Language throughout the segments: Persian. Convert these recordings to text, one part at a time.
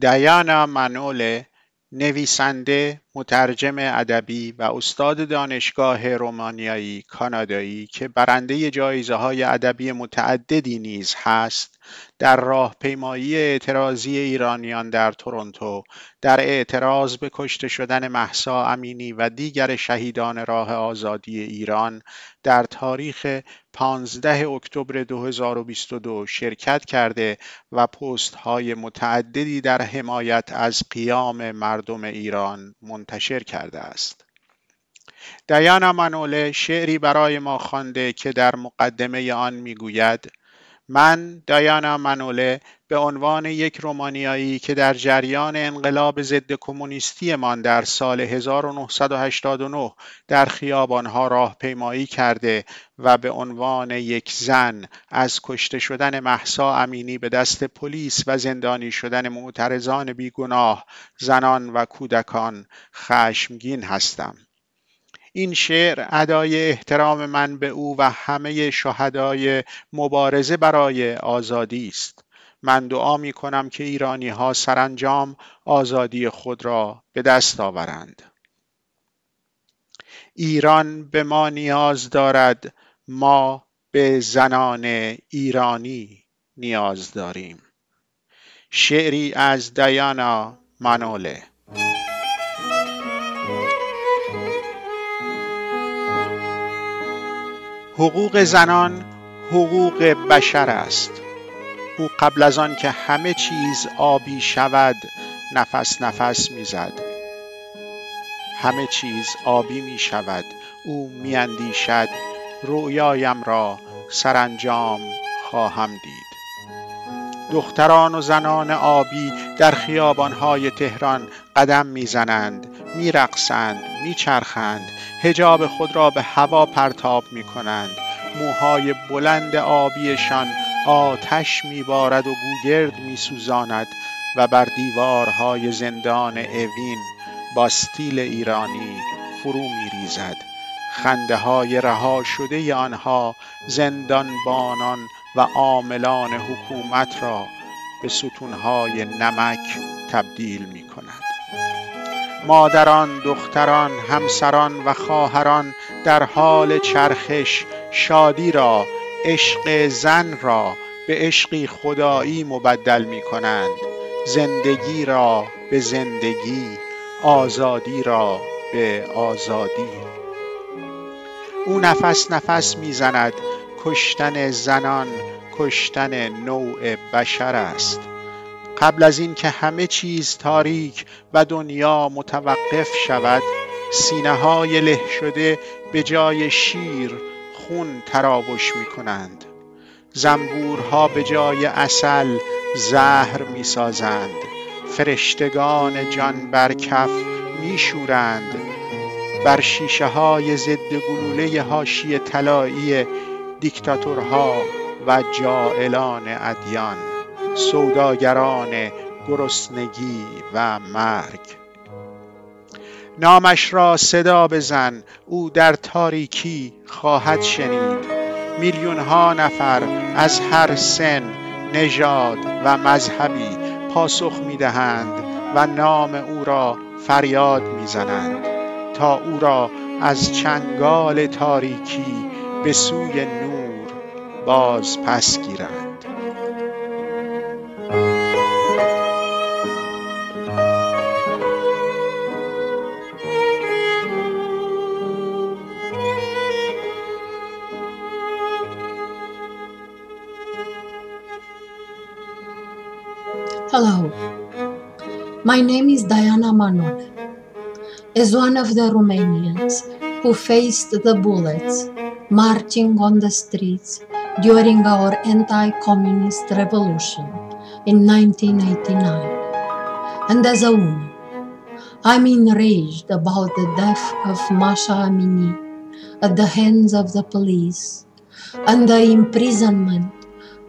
دیانا منوله نویسنده، مترجم ادبی و استاد دانشگاه رومانیایی کانادایی که برنده های ادبی متعددی نیز هست. در راهپیمایی اعتراضی ایرانیان در تورنتو در اعتراض به کشته شدن محسا امینی و دیگر شهیدان راه آزادی ایران در تاریخ 15 اکتبر 2022 شرکت کرده و پست های متعددی در حمایت از قیام مردم ایران منتشر کرده است. دیانا منوله شعری برای ما خوانده که در مقدمه آن می‌گوید من دایانا منوله به عنوان یک رومانیایی که در جریان انقلاب ضد کمونیستیمان در سال 1989 در خیابانها راهپیمایی کرده و به عنوان یک زن از کشته شدن محسا امینی به دست پلیس و زندانی شدن معترضان بیگناه زنان و کودکان خشمگین هستم. این شعر ادای احترام من به او و همه شهدای مبارزه برای آزادی است. من دعا می کنم که ایرانی ها سرانجام آزادی خود را به دست آورند. ایران به ما نیاز دارد ما به زنان ایرانی نیاز داریم. شعری از دیانا منوله حقوق زنان حقوق بشر است. او قبل از آن که همه چیز آبی شود نفس نفس می‌زد. همه چیز آبی می شود او میاندیشد رویایم را سرانجام خواهم دید. دختران و زنان آبی در خیابانهای تهران قدم می‌زنند. میرقصند میچرخند هجاب خود را به هوا پرتاب می کنند موهای بلند آبیشان آتش میبارد و گوگرد میسوزاند و بر دیوارهای زندان اوین با ستیل ایرانی فرو میریزد. خنده های رها شده آنها زندانبانان و عاملان حکومت را به ستونهای نمک تبدیل می کند مادران، دختران، همسران و خواهران در حال چرخش شادی را عشق زن را به عشقی خدایی مبدل می کنند زندگی را به زندگی آزادی را به آزادی. او نفس نفس می‌زند. کشتن زنان کشتن نوع بشر است. قبل از اینکه همه چیز تاریک و دنیا متوقف شود سینه های له شده به جای شیر خون تراوش می کنند زنبورها به جای اصل زهر می سازند فرشتگان جان بر کف می شورند بر شیشه های ضد گلوله هاشی طلایی دیکتاتورها و جائلان ادیان. سوداگران گرسنگی و مرگ. نامش را صدا بزن او در تاریکی خواهد شنید. میلیون ها نفر از هر سن نژاد و مذهبی پاسخ می‌دهند و نام او را فریاد می‌زنند تا او را از چنگال تاریکی به سوی نور باز پس گیرند. Hello, my name is Diana Manol. As one of the Romanians who faced the bullets marching on the streets during our anti communist revolution in 1989, and as a woman, I'm enraged about the death of Masha Amini at the hands of the police and the imprisonment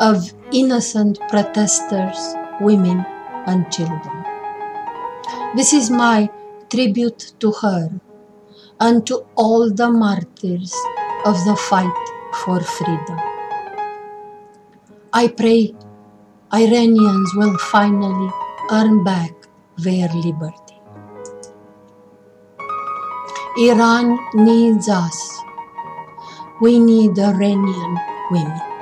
of innocent protesters women, and children. This is my tribute to her and to all the martyrs of the fight for freedom. I pray Iranians will finally earn back their liberty. Iran needs us. We need Iranian women.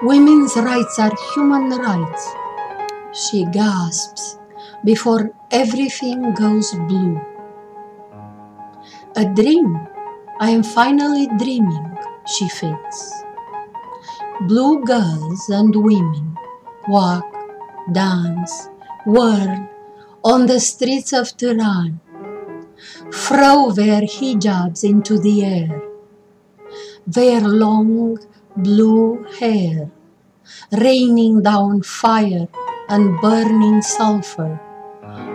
Women's rights are human rights, she gasps before everything goes blue. A dream, I am finally dreaming, she thinks. Blue girls and women walk, dance, whirl on the streets of Tehran, throw their hijabs into the air, their long blue hair raining down fire and burning sulfur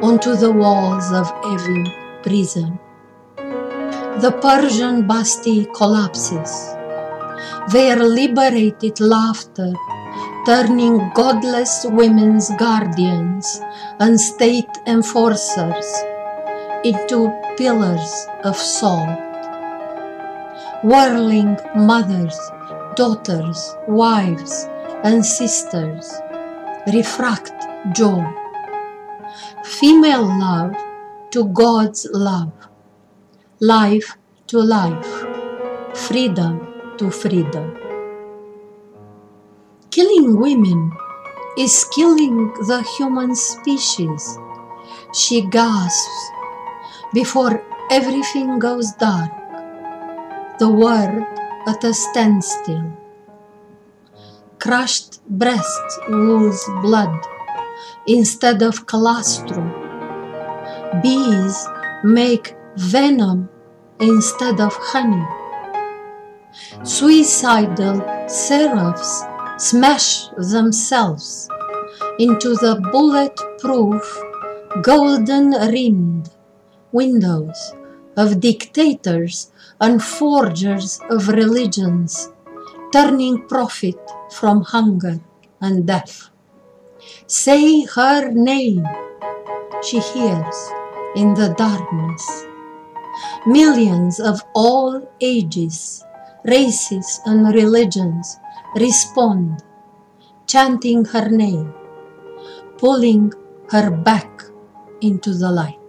onto the walls of every prison. The Persian Bastille collapses, their liberated laughter turning godless women's guardians and state enforcers into pillars of salt. Whirling mothers, daughters, wives, and sisters. Refract joy. Female love to God's love, life to life, freedom to freedom. Killing women is killing the human species, she gasps before everything goes dark, the world at a standstill. Crushed breasts lose blood instead of colostrum. Bees make venom instead of honey. Suicidal seraphs smash themselves into the bulletproof, golden rimmed windows of dictators and forgers of religions, turning profit from hunger and death. Say her name, she hears in the darkness. Millions of all ages, races, and religions respond, chanting her name, pulling her back into the light.